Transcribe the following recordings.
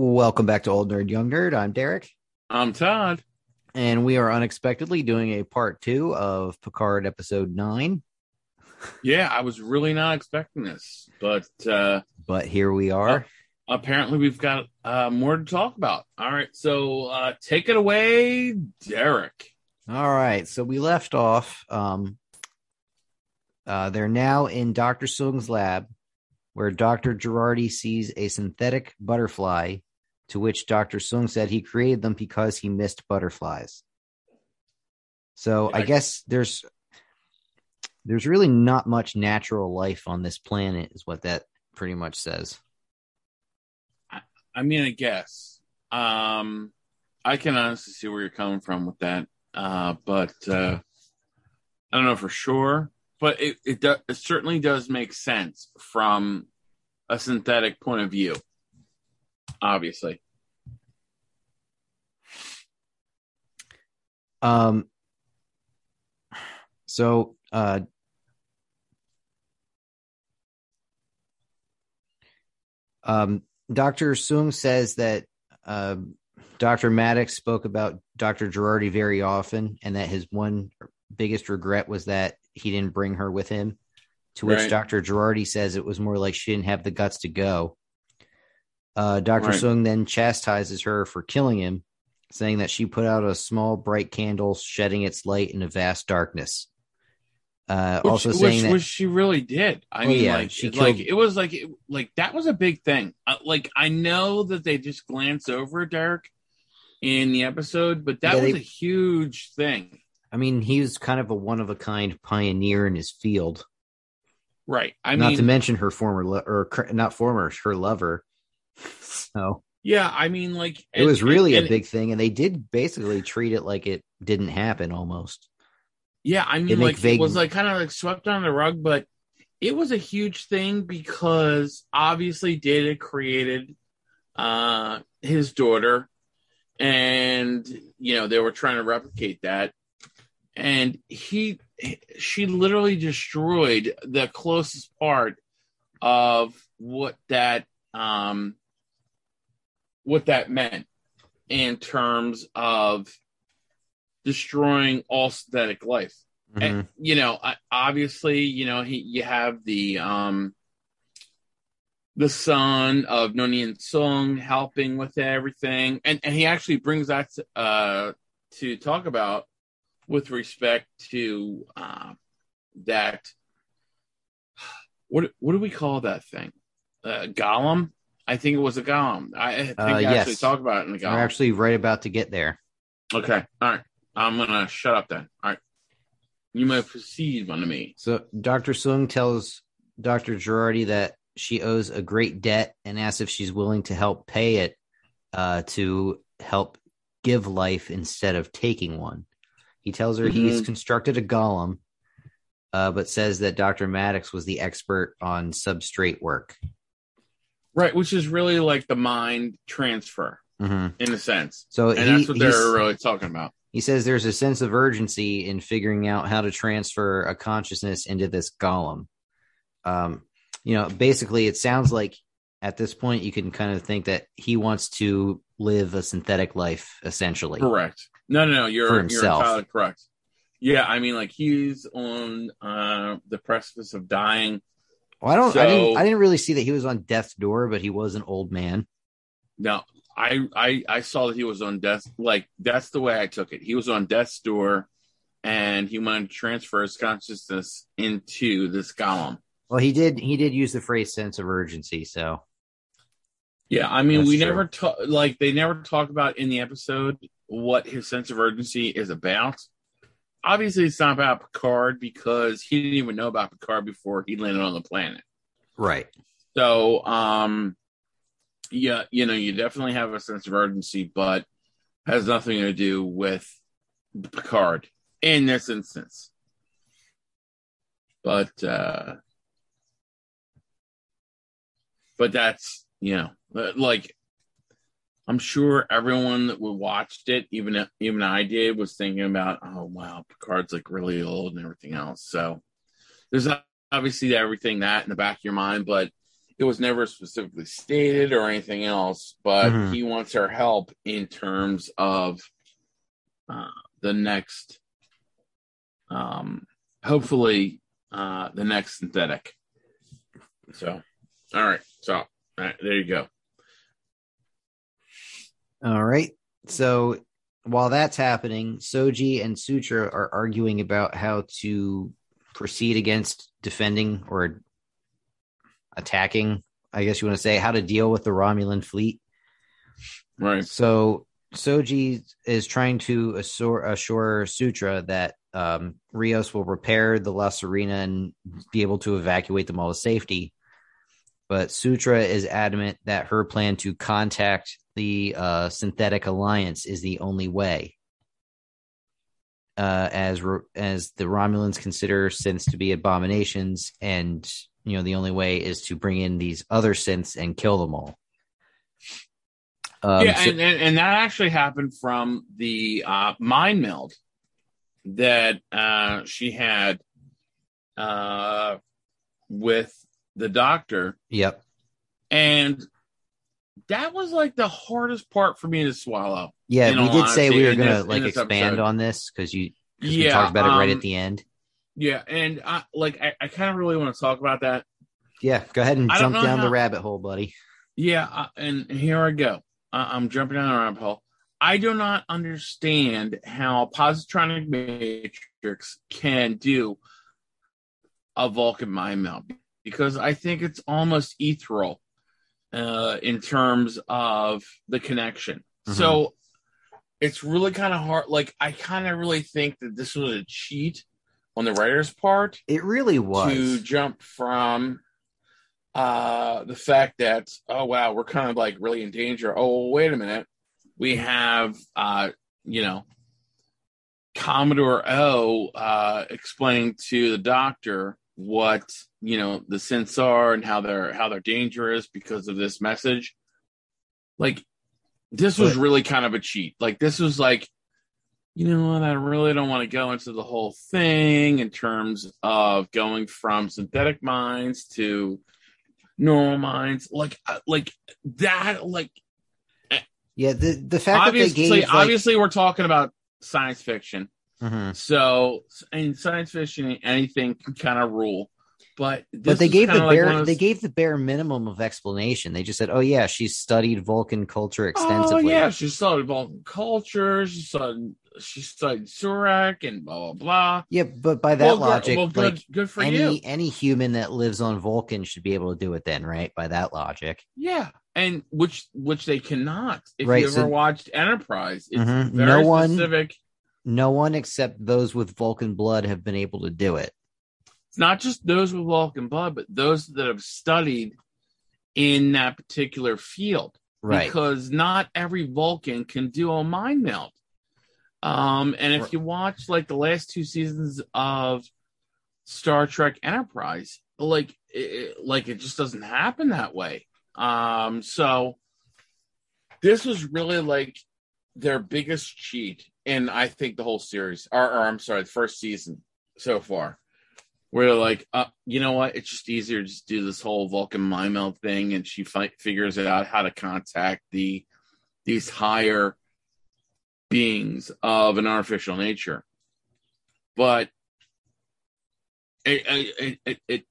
Welcome back to Old Nerd Young Nerd. I'm Derek, I'm Todd. and we are unexpectedly doing a part two of Picard episode nine. Yeah, I was really not expecting this, but uh, But here we are. apparently we've got uh, more to talk about. All right, so uh, take it away, Derek. All right, so we left off. Um, uh, they're now in Doctor Soong's lab, where Doctor Jurati sees a synthetic butterfly, to which Doctor Soong said he created them because he missed butterflies. So I guess there's there's really not much natural life on this planet, is what that pretty much says. I mean, I guess um, I can honestly see where you're coming from with that, uh, but uh, I don't know for sure. But it it, do, it certainly does make sense from a synthetic point of view. Obviously, Um. So, uh, um, Doctor Soong says that uh, Doctor Maddox spoke about Doctor Jurati very often, and that his one biggest regret was that he didn't bring her with him. To which Right. Doctor Jurati says it was more like she didn't have the guts to go. Uh, Doctor Right. Soong then chastises her for killing him, saying that she put out a small bright candle, shedding its light in a vast darkness. Uh, which, also which, saying that which she really did. I Oh, mean, yeah, like, she it- like it was like it, like that was a big thing. Uh, like I know that they just glance over Derek in the episode, but that Yeah, was they- a huge thing, I mean, he was kind of a one of a kind pioneer in his field. right? I mean not mean, to mention her former lo- or not former, her lover. So yeah, I mean, like it was really and- a big thing, and they did basically treat it like it didn't happen almost. Yeah, I mean, like vague- it was like kind of like swept under the rug, but it was a huge thing because obviously Data created uh his daughter, and you know they were trying to replicate that, and he she literally destroyed the closest part of what that um what that meant in terms of destroying all synthetic life. Mhm. and, you know I- obviously you know he you have the um the son of Noonien Soong helping with everything. And and he actually brings that to, uh to talk about with respect to uh, that what what do we call that thing? Uh, golem I think it was a golem I, think Uh, I actually yes. talk about it in the We're golem actually right about to get there. okay all right I'm gonna shut up then all right you may proceed one of me So Dr. Soong tells Dr. Jurati that she owes a great debt and asks if she's willing to help pay it uh, to help give life instead of taking one. He tells her he's Mhm. constructed a golem, uh, but says that Dr. Maddox was the expert on substrate work. Right, which is really like the mind transfer Mhm. in a sense. So And he, that's what they're really talking about. he says there's a sense of urgency in figuring out how to transfer a consciousness into this golem. Um, you know, basically, it sounds like at this point you can kind of think that he wants to live a synthetic life, essentially. Correct. No, no, no, you're you're entirely correct. Yeah, I mean like he's on uh the precipice of dying. Well, I don't, I didn't, I didn't really see that he was on death's door, but he was an old man. Now, I I I saw that he was on death like that's the way I took it. He was on death's door and he wanted to transfer his consciousness into this golem. Well, he did, he did use the phrase "sense of urgency." So, Yeah, I mean, That's we true. never talk like they never talk about in the episode what his sense of urgency is about. Obviously, it's not about Picard because he didn't even know about Picard before he landed on the planet. right. So, um, yeah, you know, you definitely have a sense of urgency, but has nothing to do with Picard in this instance. But, uh, but that's you know like I'm sure everyone that watched it, even even I did, was thinking about, oh wow, Picard's like really old and everything else. So there's obviously everything that in the back of your mind, but it was never specifically stated or anything else, but Mhm. he wants our help in terms of uh, the next, um, hopefully, uh, the next synthetic. So, all right. So, all right, there you go. All right. So while that's happening, Soji and Sutra are arguing about how to proceed against defending or attacking, I guess you want to say, how to deal with the Romulan fleet. Right. So Soji is trying to assure, assure Sutra that um, Rios will repair the La Sirena and be able to evacuate them all to safety. But Sutra is adamant that her plan to contact the uh, synthetic alliance is the only way. Uh, as as the Romulans consider synths to be abominations, and you know the only way is to bring in these other synths and kill them all. Um, yeah, so- and, and and that actually happened from the uh, mind meld that uh, she had uh, with the doctor, yep. and that was like the hardest part for me to swallow. Yeah, we did say we were gonna this- like expand episode. on this because you 'cause Yeah, we talked about it right um, at the end. Yeah, and I, like I, I kind of really want to talk about that. Yeah, go ahead and I jump down the rabbit hole, buddy. Yeah, uh, and here I go. Uh, I'm jumping down the rabbit hole. I do not understand how positronic matrix can do a Vulcan mind meld because I think it's almost ethereal uh, in terms of the connection. Mhm. So it's really kind of hard. Like I kind of really think that this was a cheat on the writer's part It really was. to jump from uh the fact that oh wow we're kind of like really in danger oh wait a minute we have uh you know commodore o uh explaining to the doctor what you know the synths are and how they're how they're dangerous because of this message like this was really kind of a cheat like this was like you know what? I really don't want to go into the whole thing in terms of going from synthetic minds to normal minds. Like, uh, like that. Like, yeah, the the fact that they obviously, like, obviously, we're talking about science fiction. Mhm. So, in science fiction, anything can kind of rule. But but they gave the like bare one they gave the bare minimum of explanation. They just said, "Oh yeah, she's studied Vulcan culture extensively." Oh yeah, she studied Vulcan culture. She studied she studied Surak and blah blah blah. Yeah, but by that well, logic, well, good, like good for any you. any human that lives on Vulcan should be able to do it. Then, right? By that logic, Yeah, and which which they cannot. If Right, you ever so- watched Enterprise, it's Mhm. very No one- specific. No one except those with Vulcan blood have been able to do it. It's not just those with Vulcan blood, but those that have studied in that particular field. Right. Because not every Vulcan can do a mind meld. Um, and if you watch like the last two seasons of Star Trek Enterprise, like it, like it just doesn't happen that way. Um, so this was really like their biggest cheat in I think the whole series, or, or I'm sorry, the first season so far. Where like, uh, you know what? It's just easier to just do this whole Vulcan mind meld thing, and she fi- figures out how to contact the these higher beings of an artificial nature. But it it it it,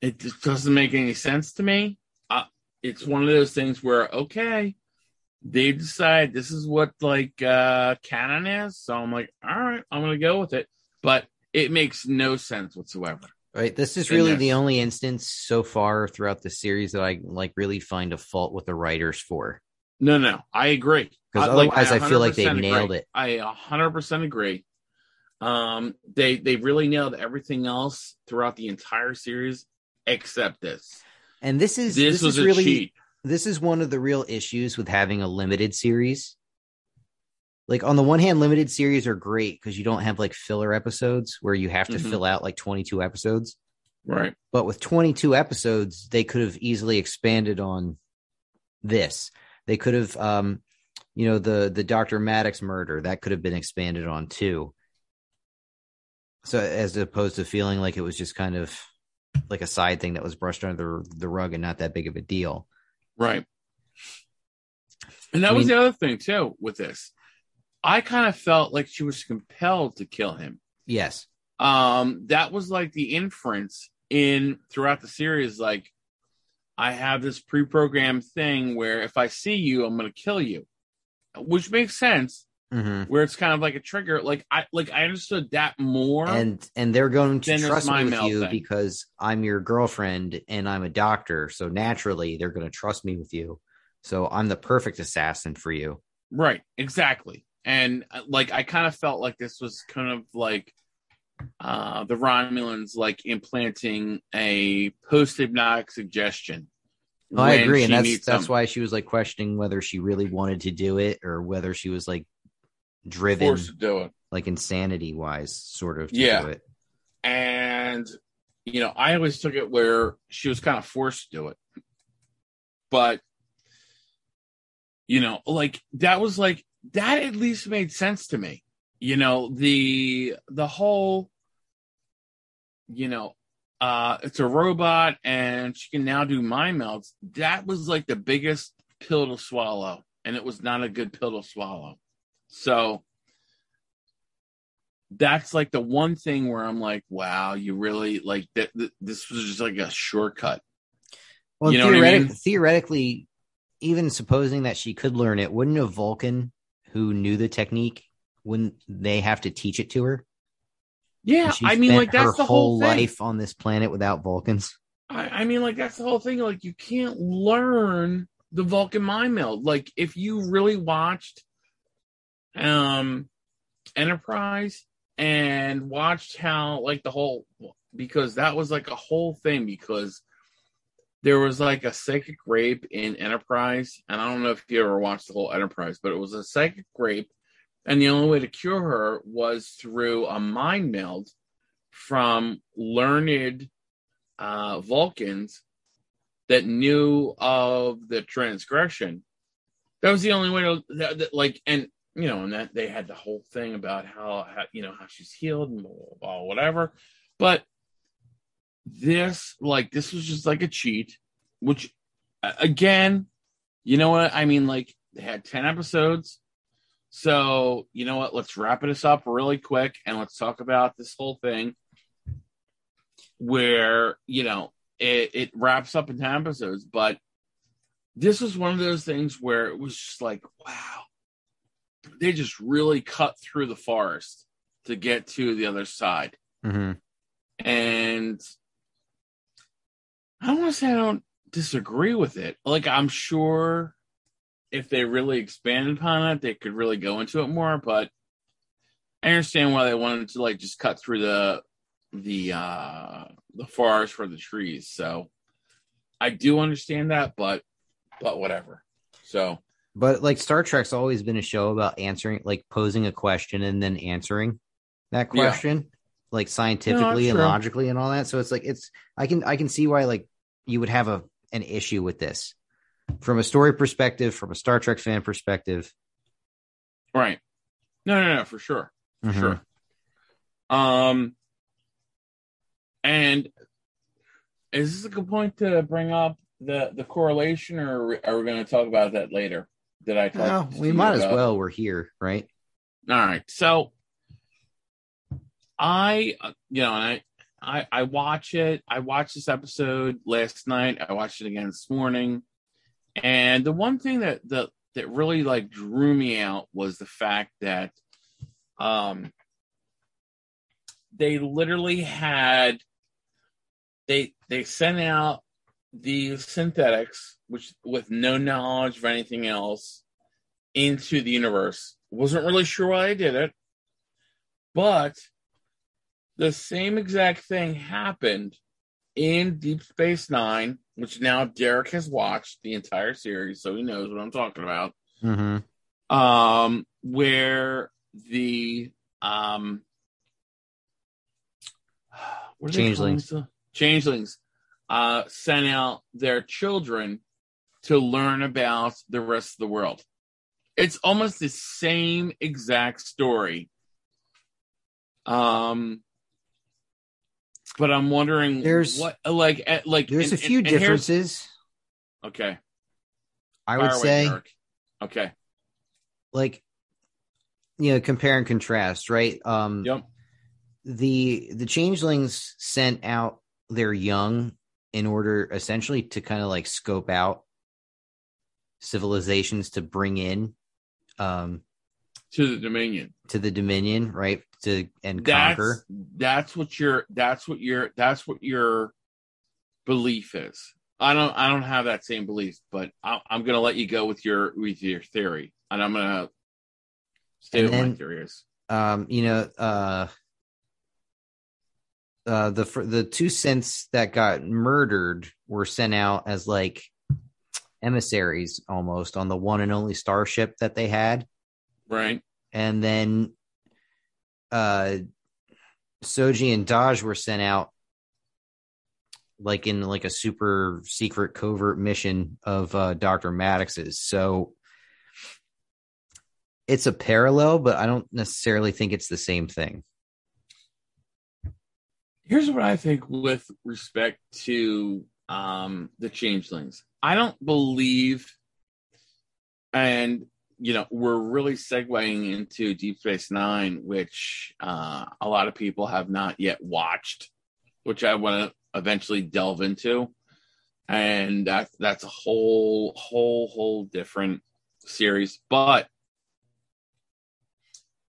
it just doesn't make any sense to me. Uh, it's one of those things where okay, they decide this is what like uh canon is, so I'm like, all right, I'm gonna go with it. But it makes no sense whatsoever. Right. This is really this. the only instance so far throughout the series that I like really find a fault with the writers for. No, no, I agree. Because I- like, otherwise, I, feel like they agree. nailed it. i hundred percent agree. Um, they they really nailed everything else throughout the entire series except this. And this is This, this, was is a really cheat. This is one of the real issues with having a limited series. Like on the one hand, limited series are great because you don't have like filler episodes where you have to Mhm. fill out like 22 episodes. Right. But with 22 episodes, they could have easily expanded on this. They could have, um, you know, the the Dr. Maddox murder that could have been expanded on too. So as opposed to feeling like it was just kind of like a side thing that was brushed under the, the rug and not that big of a deal. Right. And that I was mean- the other thing too with this. I kind of felt like she was compelled to kill him. Yes. Um, that was like the inference in throughout the series. Like, I have this pre-programmed thing where if I see you, I'm going to kill you, which makes sense. Hmm Where it's kind of like a trigger. Like I like I understood that more. And and they're going to trust me with you thing. because I'm your girlfriend and I'm a doctor. So naturally, they're going to trust me with you. So I'm the perfect assassin for you. Right, exactly. And uh, like I kind of felt like this was kind of like uh the Romulans like implanting a post hypnotic suggestion. No, I agree, and that's that's them. why she was like questioning whether she really wanted to do it or whether she was like driven, forced to do it. like insanity wise, sort of. To Yeah. do it. And you know, I always took it where she was kind of forced to do it. But you know, like that was like that at least made sense to me. You know, the the whole you know, uh it's a robot and she can now do mind melts. That was like the biggest pill to swallow and it was not a good pill to swallow. So that's like the one thing where I'm like, wow, you really like that. th- This was just like a shortcut. Well, You know what I mean? theoretically, even supposing that she could learn it, wouldn't a Vulcan who knew the technique wouldn't they have to teach it to her? Yeah, I mean, like that's the whole thing. life on this planet without Vulcans. I, I mean, like that's the whole thing. Like you can't learn the Vulcan mind meld. Like if you really watched um Enterprise and watched how like the whole because that was like a whole thing because there was like a psychic rape in Enterprise, and I don't know if you ever watched the whole Enterprise, but it was a psychic rape, and the only way to cure her was through a mind meld from learned uh, Vulcans that knew of the transgression. That was the only way to that, that, like, and you know, and that they had the whole thing about how, how you know how she's healed and blah, blah, blah, whatever. But this, like, this was just like a cheat, which again, you know what I mean? Like, they had ten episodes. So, you know what? Let's wrap this up really quick and let's talk about this whole thing where, you know, it, it wraps up in 10 episodes. But this was one of those things where it was just like, wow, they just really cut through the forest to get to the other side. hmm And I don't want to say I don't disagree with it. Like, I'm sure if they really expanded upon it, they could really go into it more. But I understand why they wanted to like just cut through the the uh the forest for the trees. So I do understand that, but but whatever. So But like Star Trek's always been a show about answering, like posing a question and then answering that Yeah. question, like scientifically and true. logically and all that. So it's like it's I can I can see why like you would have a an issue with this from a story perspective, from a Star Trek fan perspective. right. No, no, no, for sure. For Mhm. sure. Um and is this a good point to bring up the the correlation or are we going to talk about that later? Did I talk Well, we you might as about- well. We're here, right? All right. So I, uh, you know, and I, I, I watch it. I watched this episode last night. I watched it again this morning. And the one thing that, that, that really like drew me out was the fact that, um, they literally had, they, they sent out these synthetics, which with no knowledge of anything else into the universe. Wasn't really sure why I did it, but the same exact thing happened in Deep Space Nine, which now Derek has watched the entire series, so he knows what I'm talking about. Mm-hmm. Um, where the um, what are Changelings. changelings uh, sent out their children to learn about the rest of the world. It's almost the same exact story. Um, but I'm wondering There's- what like at, like There's and- a few and- and differences. Okay, I fire would away, say, Derek. Okay. like, you know, compare and contrast, right? Um, Yep. the the changelings sent out their young in order essentially to kind of like scope out civilizations to bring in um To the Dominion. to the dominion right to and That's conquer that's what your that's what your that's what your belief is. I don't I don't have that same belief, but I, I'm gonna let you go with your with your theory, and I'm gonna stay And with my theories. um you know uh uh the the two synths that got murdered were sent out as like emissaries almost on the one and only starship that they had Right. and then uh Soji and Dahj were sent out like in like a super secret covert mission of uh Dr. Maddox's. So it's a parallel, but I don't necessarily think it's the same thing. Here's what I think with respect to um, the changelings. I don't believe, and you know, we're really segueing into Deep Space Nine, which uh, a lot of people have not yet watched, which I want to eventually delve into, and that that's a whole, whole, whole different series. But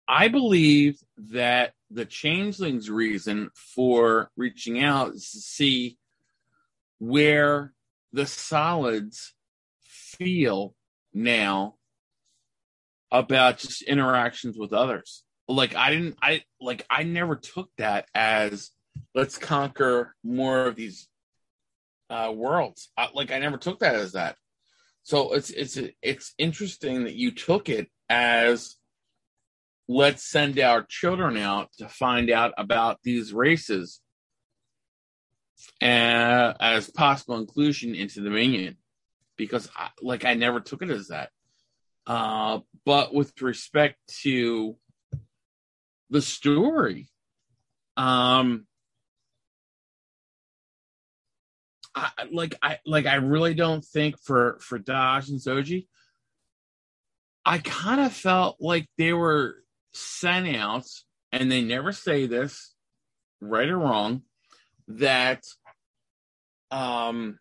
I believe that the changelings' reason for reaching out is to see where the solids feel now about just interactions with others. Like I didn't, I like I never took that as let's conquer more of these uh, worlds. I, like I never took that as that. So it's it's it's interesting that you took it as let's send our children out to find out about these races uh, as possible inclusion into the Dominion because I, like I never took it as that. Uh, but with respect to the story, um, I, like I like I really don't think for for Dahj and Soji, I kind of felt like they were sent out, and they never say this, right or wrong, that um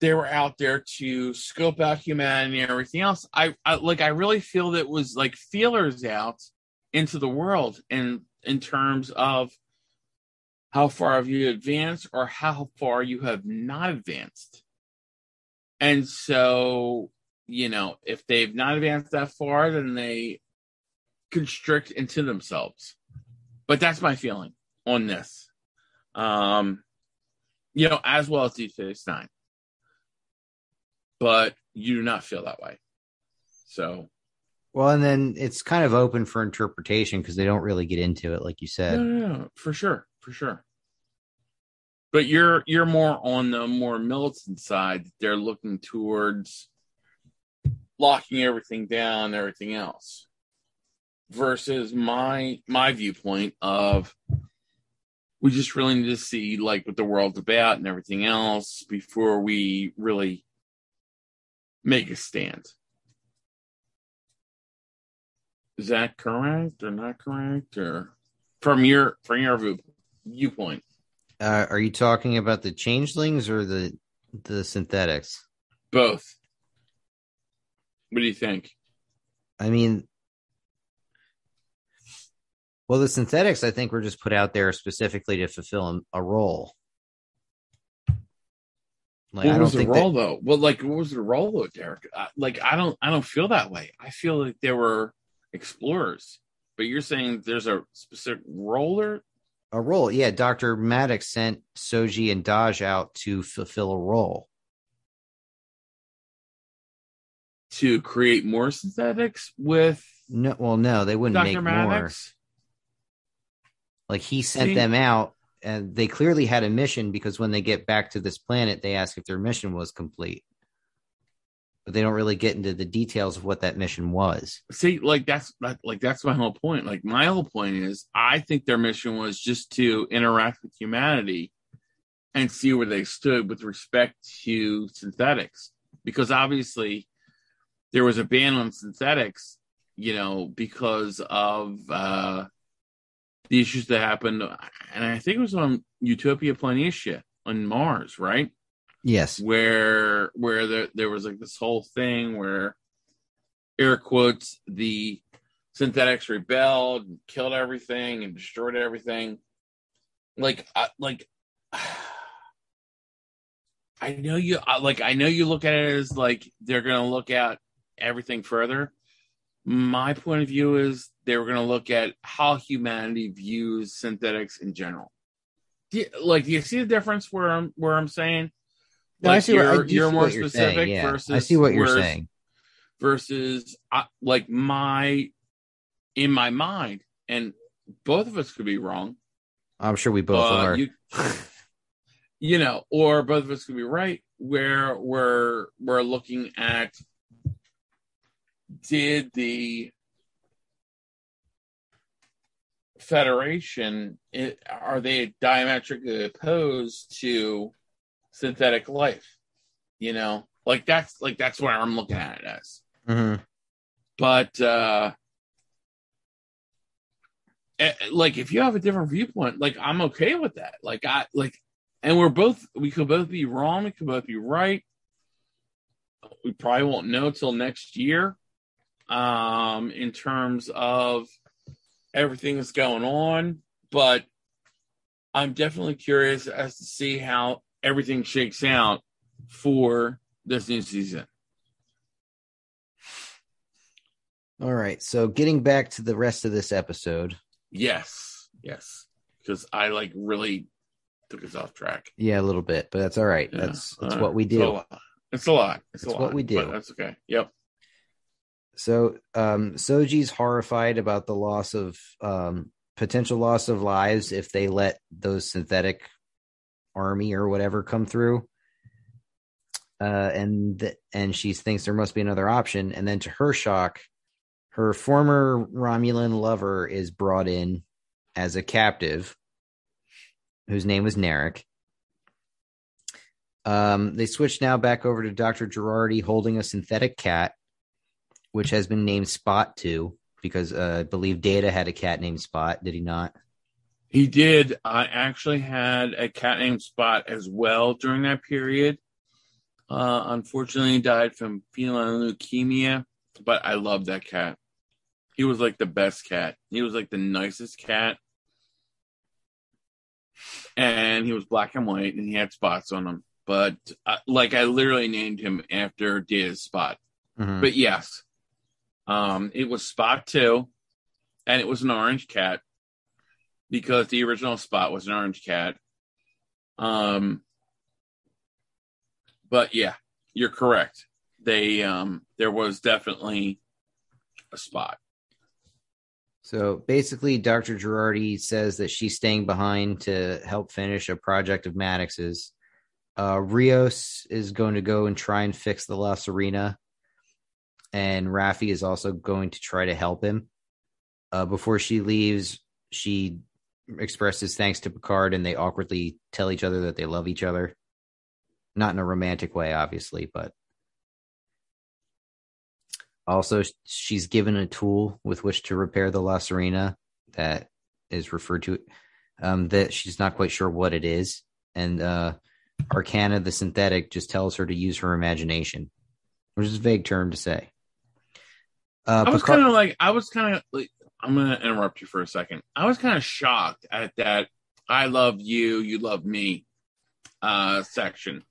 they were out there to scope out humanity and everything else. I, I like I really feel that it was like feelers out into the world in in terms of how far have you advanced or how far you have not advanced. And so, you know, if they've not advanced that far, then they constrict into themselves. But that's my feeling on this. Um, you know, as well as Deep Space Nine. But you do not feel that way. So Well, and then it's kind of open for interpretation because they don't really get into it, like you no, said. no, no, for sure, for sure. But you're you're more on the more militant side. They're looking towards locking everything down, and everything else, versus my my viewpoint of we just really need to see like what the world's about and everything else before we really make a stand. Is that correct or not correct, or from your from your view, viewpoint? Uh, are you talking about the changelings or the the synthetics? Both. What do you think? I mean, well, the synthetics, I think, were just put out there specifically to fulfill a role. Like, what I was the role that, though? Well, like what was the role though, Derek? I, like I don't I don't feel that way. I feel like there were explorers, but you're saying there's a specific roller. a role. Yeah, Doctor Maddox sent Soji and Dahj out to fulfill a role. To create more synthetics with No, well, no, they wouldn't Dr. make more. Like he sent See? them out, and they clearly had a mission because when they get back to this planet, they ask if their mission was complete. but they don't really get into the details of what that mission was. See, like that's like that's my whole point. Like my whole point is, I think their mission was just to interact with humanity and see where they stood with respect to synthetics, because obviously there was a ban on synthetics, you know, because of uh, the issues that happened, and I think it was on Utopia Planitia on Mars, right? Yes. Where where there there was like this whole thing where air quotes the synthetics rebelled, and killed everything, and destroyed everything. Like, I, like, I know you like. I know you look at it as like they're gonna look at everything further. My point of view is they were gonna look at how humanity views synthetics in general. Do you, like, do you see the difference where I'm where I'm saying? No, I see what- you're, do you're see more what you're specific saying, yeah. versus I see what you're whereas- saying. versus uh, like my in my mind and both of us could be wrong I'm sure we both uh, are. you, you know or both of us could be right where we're we're looking at did the federation it, are they diametrically opposed to synthetic life? You know like that's like that's where i'm looking at it as. Mhm. but uh eh, like if you have a different viewpoint like i'm okay with that. Like i like and we're both we could both be wrong we could both be right. We probably won't know till next year um in terms of everything that's going on but i'm definitely curious as to see how everything shakes out for this new season All right. So getting back to the rest of this episode. Yes, yes, because I like really took us off track. Yeah, a little bit, but that's all right. Yeah, That's that's uh, what we It's a do. lot. It's a lot. It's, It's a what we do. but That's okay. Yep. So um Soji's horrified about the loss of um potential loss of lives if they let those synthetic army or whatever come through. Uh and th- and she thinks there must be another option and then to her shock her former Romulan lover is brought in as a captive whose name was Narek. Um, they switch now back over to Dr. Jurati holding a synthetic cat, which has been named Spot too, because uh, I believe Data had a cat named Spot, did he not? He did. I actually had a cat named Spot as well during that period. Uh, unfortunately, he died from feline leukemia, but I love that cat. He was like the best cat. He was like the nicest cat. And he was black and white and he had spots on him. But uh, like I literally named him after Data's spot. Mhm. But yes, um, it was Spot two, and it was an orange cat because the original Spot was an orange cat. Um, but yeah, you're correct. They um, there was definitely a Spot. So basically, Dr. Jurati says that she's staying behind to help finish a project of Maddox's. Uh, Rios is going to go and try and fix the La Sirena, and Raffi is also going to try to help him. Uh, before she leaves, she expresses thanks to Picard, and they awkwardly tell each other that they love each other. Not in a romantic way, obviously, but also she's given a tool with which to repair the La Sirena that is referred to um, that she's not quite sure what it is, and uh, Arcana the synthetic just tells her to use her imagination, which is a vague term to say. Uh, I was Picard- kind of like, I was kind of like, I'm gonna interrupt you for a second. I was kind of shocked at that. I love you, you love me, uh, section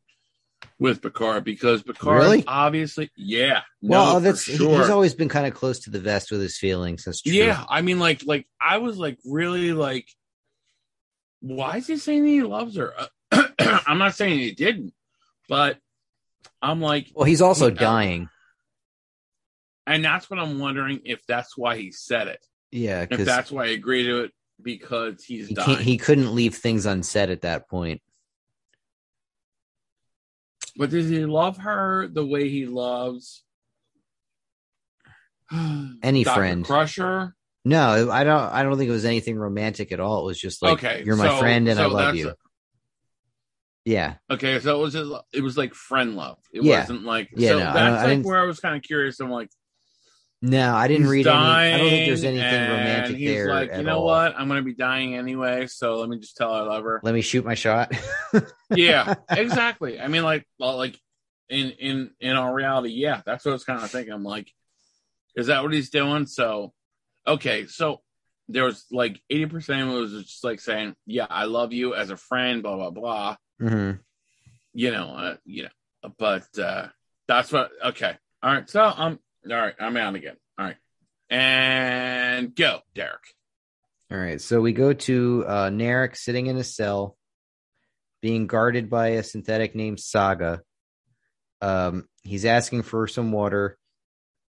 with Picard because Picard Really? obviously, yeah, well, no, that's sure. he's always been kind of close to the vest with his feelings. That's true. Yeah, I mean, like, like I was like really like, why is he saying he loves her? I'm not saying he didn't, but I'm like, Well, he's also dying. And that's what I'm wondering if that's why he said it. Yeah, If that's why he agreed to it because he's he dying. he couldn't leave things unsaid at that point. But does he love her the way he loves Any Dr. friend. Crusher? No, I don't. I don't think it was anything romantic at all. It was just like, okay, you're my so- friend and I love you. Yeah, Okay, so it was just, it was like friend love. It Yeah. wasn't like Yeah, so no, that's don't- I like where I was kind of curious. I'm like, no, I didn't he's read any. I don't think there's dying, anything romantic he's there. like, you know all. what? I'm gonna be dying anyway, so let me just tell her I love her. Let me shoot my shot. yeah, exactly. I mean, like, well, like in in in our reality, yeah, that's what I was kind of thinking. I'm like, is that what he's doing? So, okay, so there was like 80 percent of it was just like saying, yeah, I love you as a friend, blah blah blah. hmm You know, uh, you know, but uh that's what. Okay, all right. So I'm all right. I'm out again. All right, and go, Derek. All right, so we go to uh, Narek sitting in a cell, being guarded by a synthetic named Saga. Um, he's asking for some water.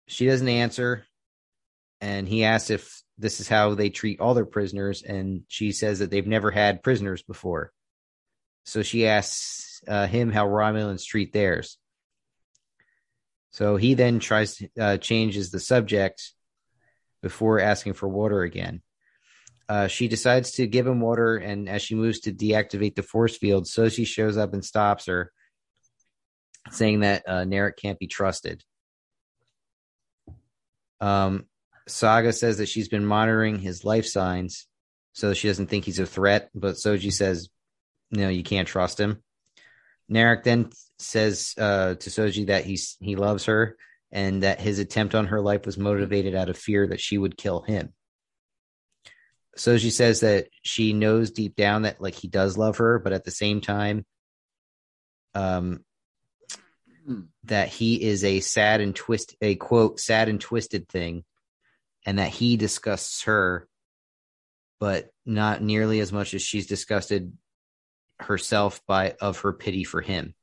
She doesn't answer, and he asks if this is how they treat all their prisoners, and she says that they've never had prisoners before. So she asks uh, him how Romulans treat theirs. So he then tries to uh, changes the subject before asking for water again. Uh, she decides to give him water, and as she moves to deactivate the force field, Soji shows up and stops her, saying that uh, Narek can't be trusted. Um, Saga says that she's been monitoring his life signs, so she doesn't think he's a threat. But Soji says, "No, you can't trust him." Narek then says uh, to Soji that he's he loves her and that his attempt on her life was motivated out of fear that she would kill him. Soji says that she knows deep down that like he does love her, but at the same time, um, that he is a sad and twist a quote sad and twisted thing, and that he disgusts her, but not nearly as much as she's disgusted herself by of her pity for him.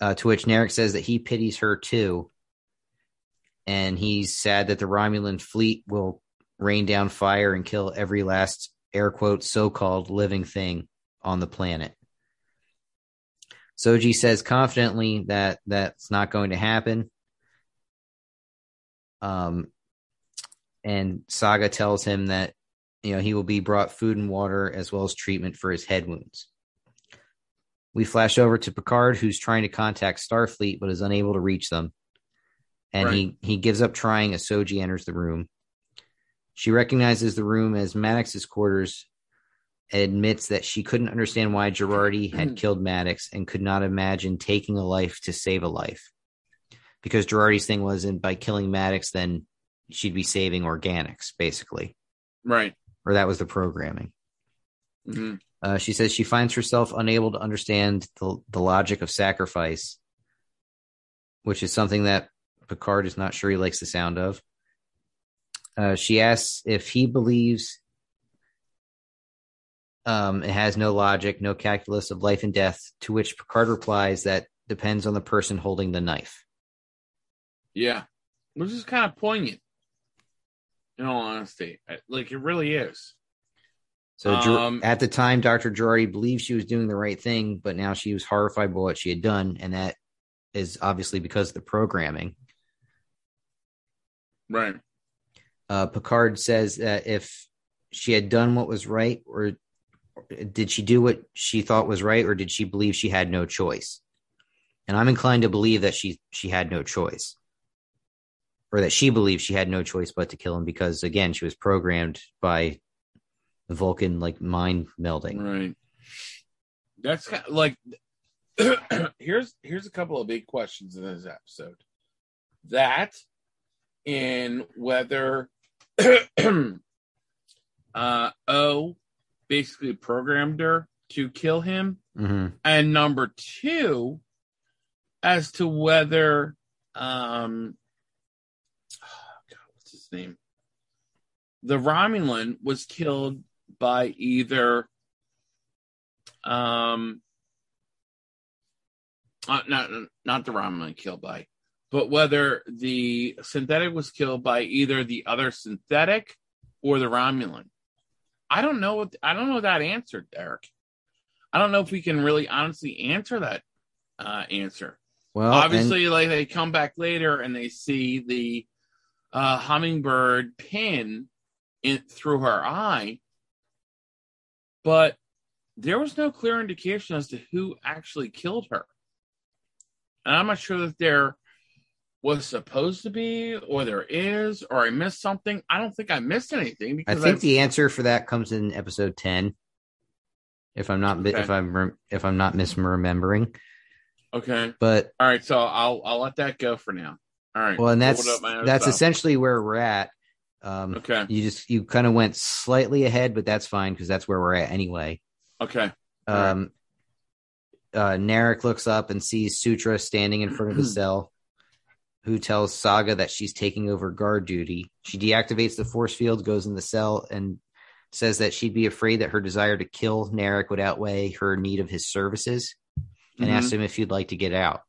Uh, to which Narek says that he pities her too, and he's sad that the Romulan fleet will rain down fire and kill every last air quote so-called living thing on the planet. Soji says confidently that that's not going to happen. Um, and Saga tells him that you know he will be brought food and water as well as treatment for his head wounds. We flash over to Picard, who's trying to contact Starfleet but is unable to reach them, and he he gives up trying as Soji enters the room. She recognizes the room as Maddox's quarters and admits that she couldn't understand why Jurati had mm-hmm. killed Maddox and could not imagine taking a life to save a life. Because Jurati's thing was, and by killing Maddox, then she'd be saving organics, basically. Right. Or that was the programming. Hmm Uh, she says she finds herself unable to understand the, the logic of sacrifice, which is something that Picard is not sure he likes the sound of. Uh, she asks if he believes um, it has no logic, no calculus of life and death, to which Picard replies that depends on the person holding the knife. Yeah. Which is kind of poignant. In all honesty, like it really is. So Um, at the time, Dr. Jurati believed she was doing the right thing, but now she was horrified by what she had done, and that is obviously because of the programming. Right. uh, Picard says that if she had done what was right, or did she do what she thought was right, or did she believe she had no choice? And I'm inclined to believe that she she had no choice, or that she believed she had no choice but to kill him because again she was programmed by Vulcan like mind melding. Right. That's kind of like here's here's a couple of big questions in this episode. That in whether uh O basically programmed her to kill him. hmm And number two, as to whether um oh God, what's his name? The Romulan was killed by either um uh, not not the Romulan killed by, but whether the synthetic was killed by either the other synthetic or the Romulan. I don't know what I don't know that answer, Derek. I don't know if we can really honestly answer that uh, answer. Well, Obviously, like they come back later and they see the uh, hummingbird pin in through her eye, but there was no clear indication as to who actually killed her. And I'm not sure that there was supposed to be, or there is, or I missed something. I don't think I missed anything I think I've- the answer for that comes in episode ten. If I'm not Okay. if I'm if I'm not misremembering, okay. but All right, so I'll I'll let that go for now. All right. well, and that's open up my that's stuff. essentially where we're at. Um, okay. You just you kind of went slightly ahead, but that's fine because that's where we're at anyway. Okay. All right. Um, uh, Narek looks up and sees Sutra standing in front of the cell, who tells Saga that she's taking over guard duty. She deactivates the force field, goes in the cell, and says that she'd be afraid that her desire to kill Narek would outweigh her need of his services, and Mhm. asks him if he'd like to get out.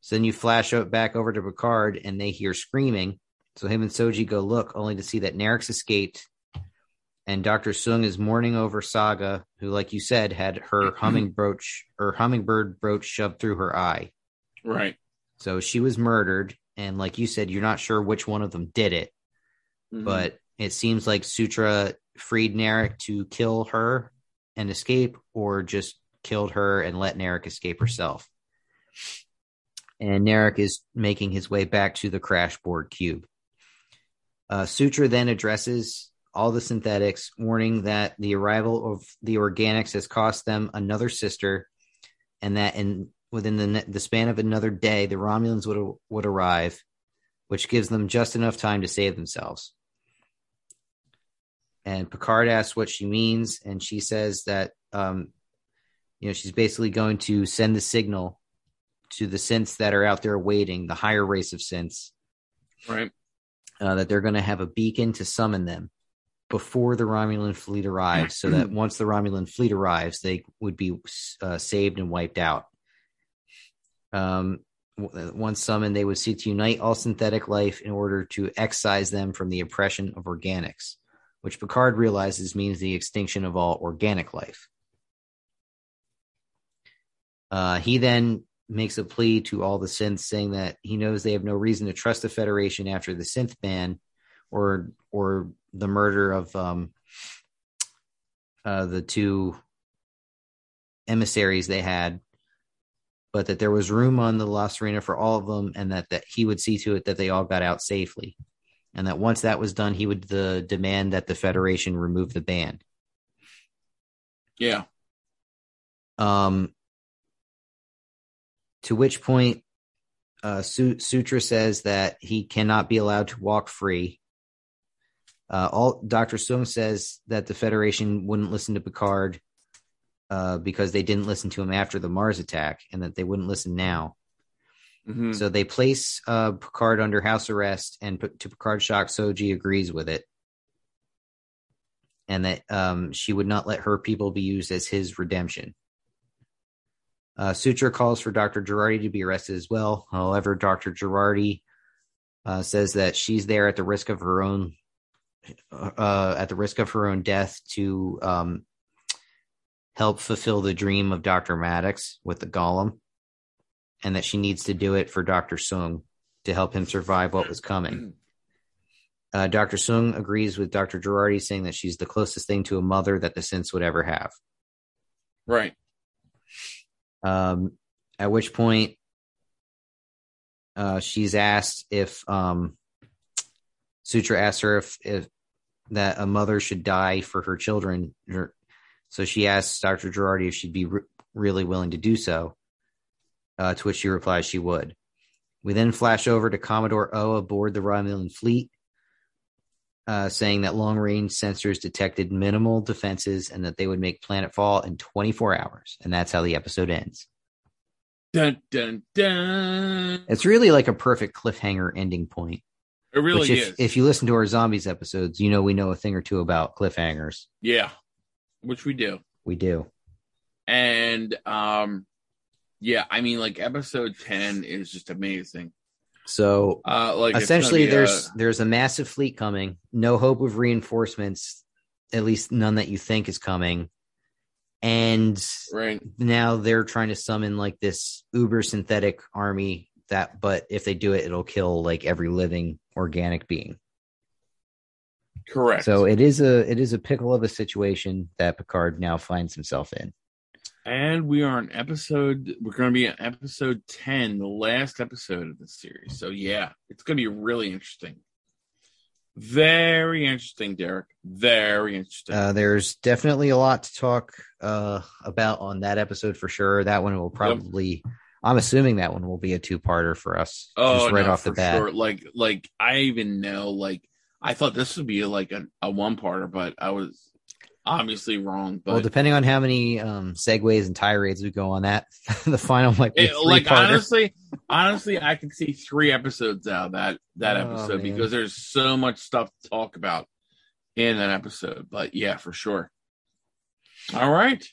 So then you flash out back over to Picard, and they hear screaming. So him and Soji go look, only to see that Narek's escaped, and Doctor Soong is mourning over Saga, who, like you said, had her humming brooch or hummingbird brooch shoved through her eye. Right. So she was murdered, and like you said, you're not sure which one of them did it, Mhm. but it seems like Sutra freed Narek to kill her and escape, or just killed her and let Narek escape herself. And Narek is making his way back to the crashed Borg cube. Uh, Sutra then addresses all the synthetics, warning that the arrival of the organics has cost them another sister, and that in within the the span of another day, the Romulans would would arrive, which gives them just enough time to save themselves. And Picard asks what she means, and she says that um, you know she's basically going to send the signal to the synths that are out there waiting, the higher race of synths, right. Uh, that they're going to have a beacon to summon them before the Romulan fleet arrives, so that once the Romulan fleet arrives, they would be uh, saved and wiped out. Um, once summoned, they would seek to unite all synthetic life in order to excise them from the oppression of organics, which Picard realizes means the extinction of all organic life. Uh, he then makes a plea to all the synths, saying that he knows they have no reason to trust the Federation after the synth ban, or or the murder of um, uh, the two emissaries they had, but that there was room on the La Sirena for all of them, and that that he would see to it that they all got out safely, and that once that was done, he would the demand that the Federation remove the ban. Yeah. Um, to which point, uh, Sutra says that he cannot be allowed to walk free. Uh, all Doctor Soong says that the Federation wouldn't listen to Picard uh, because they didn't listen to him after the Mars attack, and that they wouldn't listen now. Mhm. So they place uh, Picard under house arrest, and P- to Picard's shock, Soji agrees with it, and that um, she would not let her people be used as his redemption. Uh, Sutra calls for Dr. Jurati to be arrested as well. However, Dr. Jurati uh, says that she's there at the risk of her own, uh, at the risk of her own death to um, help fulfill the dream of Dr. Maddox with the golem, and that she needs to do it for Dr. Soong to help him survive what was coming. Uh, Dr. Soong agrees with Dr. Jurati, saying that she's the closest thing to a mother that the synths would ever have. Right. Um, at which point, uh, she's asked if um, Sutra asks her if, if that a mother should die for her children. So she asks Dr. Jurati if she'd be re- really willing to do so. Uh, to which she replies she would. We then flash over to Commodore O aboard the Romulan fleet, uh, saying that long range sensors detected minimal defenses and that they would make planetfall in 24 hours. And that's how the episode ends. Dun dun dun. It's really like a perfect cliffhanger ending point. It really if, is. if you listen to our zombies episodes, you know we know a thing or two about cliffhangers. yeah. Which we do. We do. And um yeah, I mean like episode 10 is just amazing. So Uh like essentially, be, there's uh, there's a massive fleet coming. No hope of reinforcements, at least none that you think is coming. and Right. now they're trying to summon like this uber synthetic army that but if they do it it'll kill like every living organic being Correct. so it is a it is a pickle of a situation that picard now finds himself in And we are on episode. We're going to be on episode ten, the last episode of the series. So yeah, it's going to be really interesting. Very interesting, Derek. Very interesting. uh, there's definitely a lot to talk uh, about on that episode for sure that one will probably i'm assuming that one will be a two-parter for us just right Oh, no, off the bat Sure. Like, like I even know. Like, I thought this would be like a, a one-parter, but I was obviously wrong. But well depending on how many um segues and tirades we go on that the final might be It- like honestly, honestly, I can see three episodes out that that Oh, episode man. because there's so much stuff to talk about in that episode. But yeah, for sure. All right,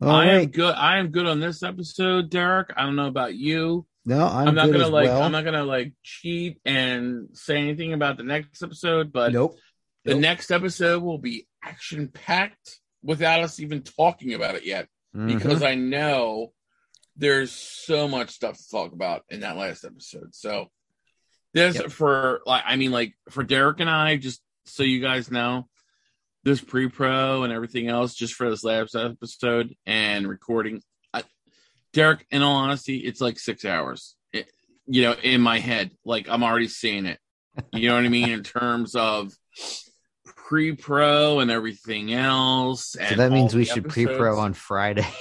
All I am good. I am good on this episode, Derek. I don't know about you. No, I'm, I'm, not gonna like. well. I'm not gonna like cheat and say anything about the next episode, but nope. The next episode will be action packed without us even talking about it yet. Mhm. because I know there's so much stuff to talk about in that last episode. So this Yep. for like I mean like for Derek and I, just so you guys know, this pre-pro and everything else just for this last episode and recording. I, Derek, in all honesty, it's like six hours. It, you know, in my head, like I'm already seeing it. You know what I mean in terms of pre-pro and everything else. so and that means we should pre-pro on Friday.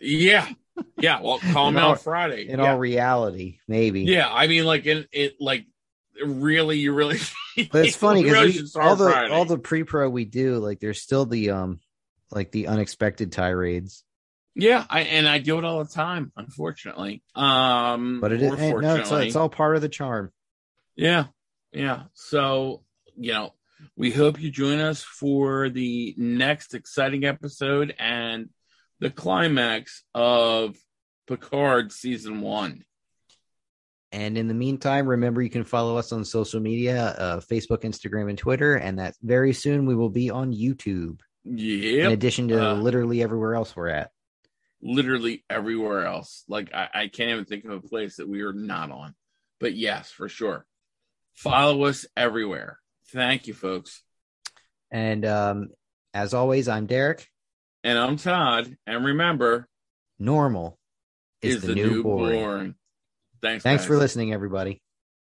Yeah, yeah. Well, call them out Friday. In yeah. all reality, maybe. yeah, I mean, like in it, like really, you really. But it's funny because all the Friday. all the pre-pro we do, like there's still the um like the unexpected tirades. yeah, I and I do it all the time. Unfortunately, um, But it is hey, no, it's, it's all part of the charm. Yeah, yeah. So you know, we hope you join us for the next exciting episode and the climax of Picard season one. And in the meantime, remember you can follow us on social media, uh, Facebook, Instagram, and Twitter, and that very soon we will be on YouTube. Yeah. In addition to Uh, literally everywhere else we're at. literally everywhere else. Like I, I can't even think of a place that we are not on. But yes, for sure. Follow us everywhere. Thank you, folks. And um, as always, I'm Derek. And I'm Todd. And remember, Normal is, is the, new, boring. boring. Thanks. Thanks guys. for listening, everybody.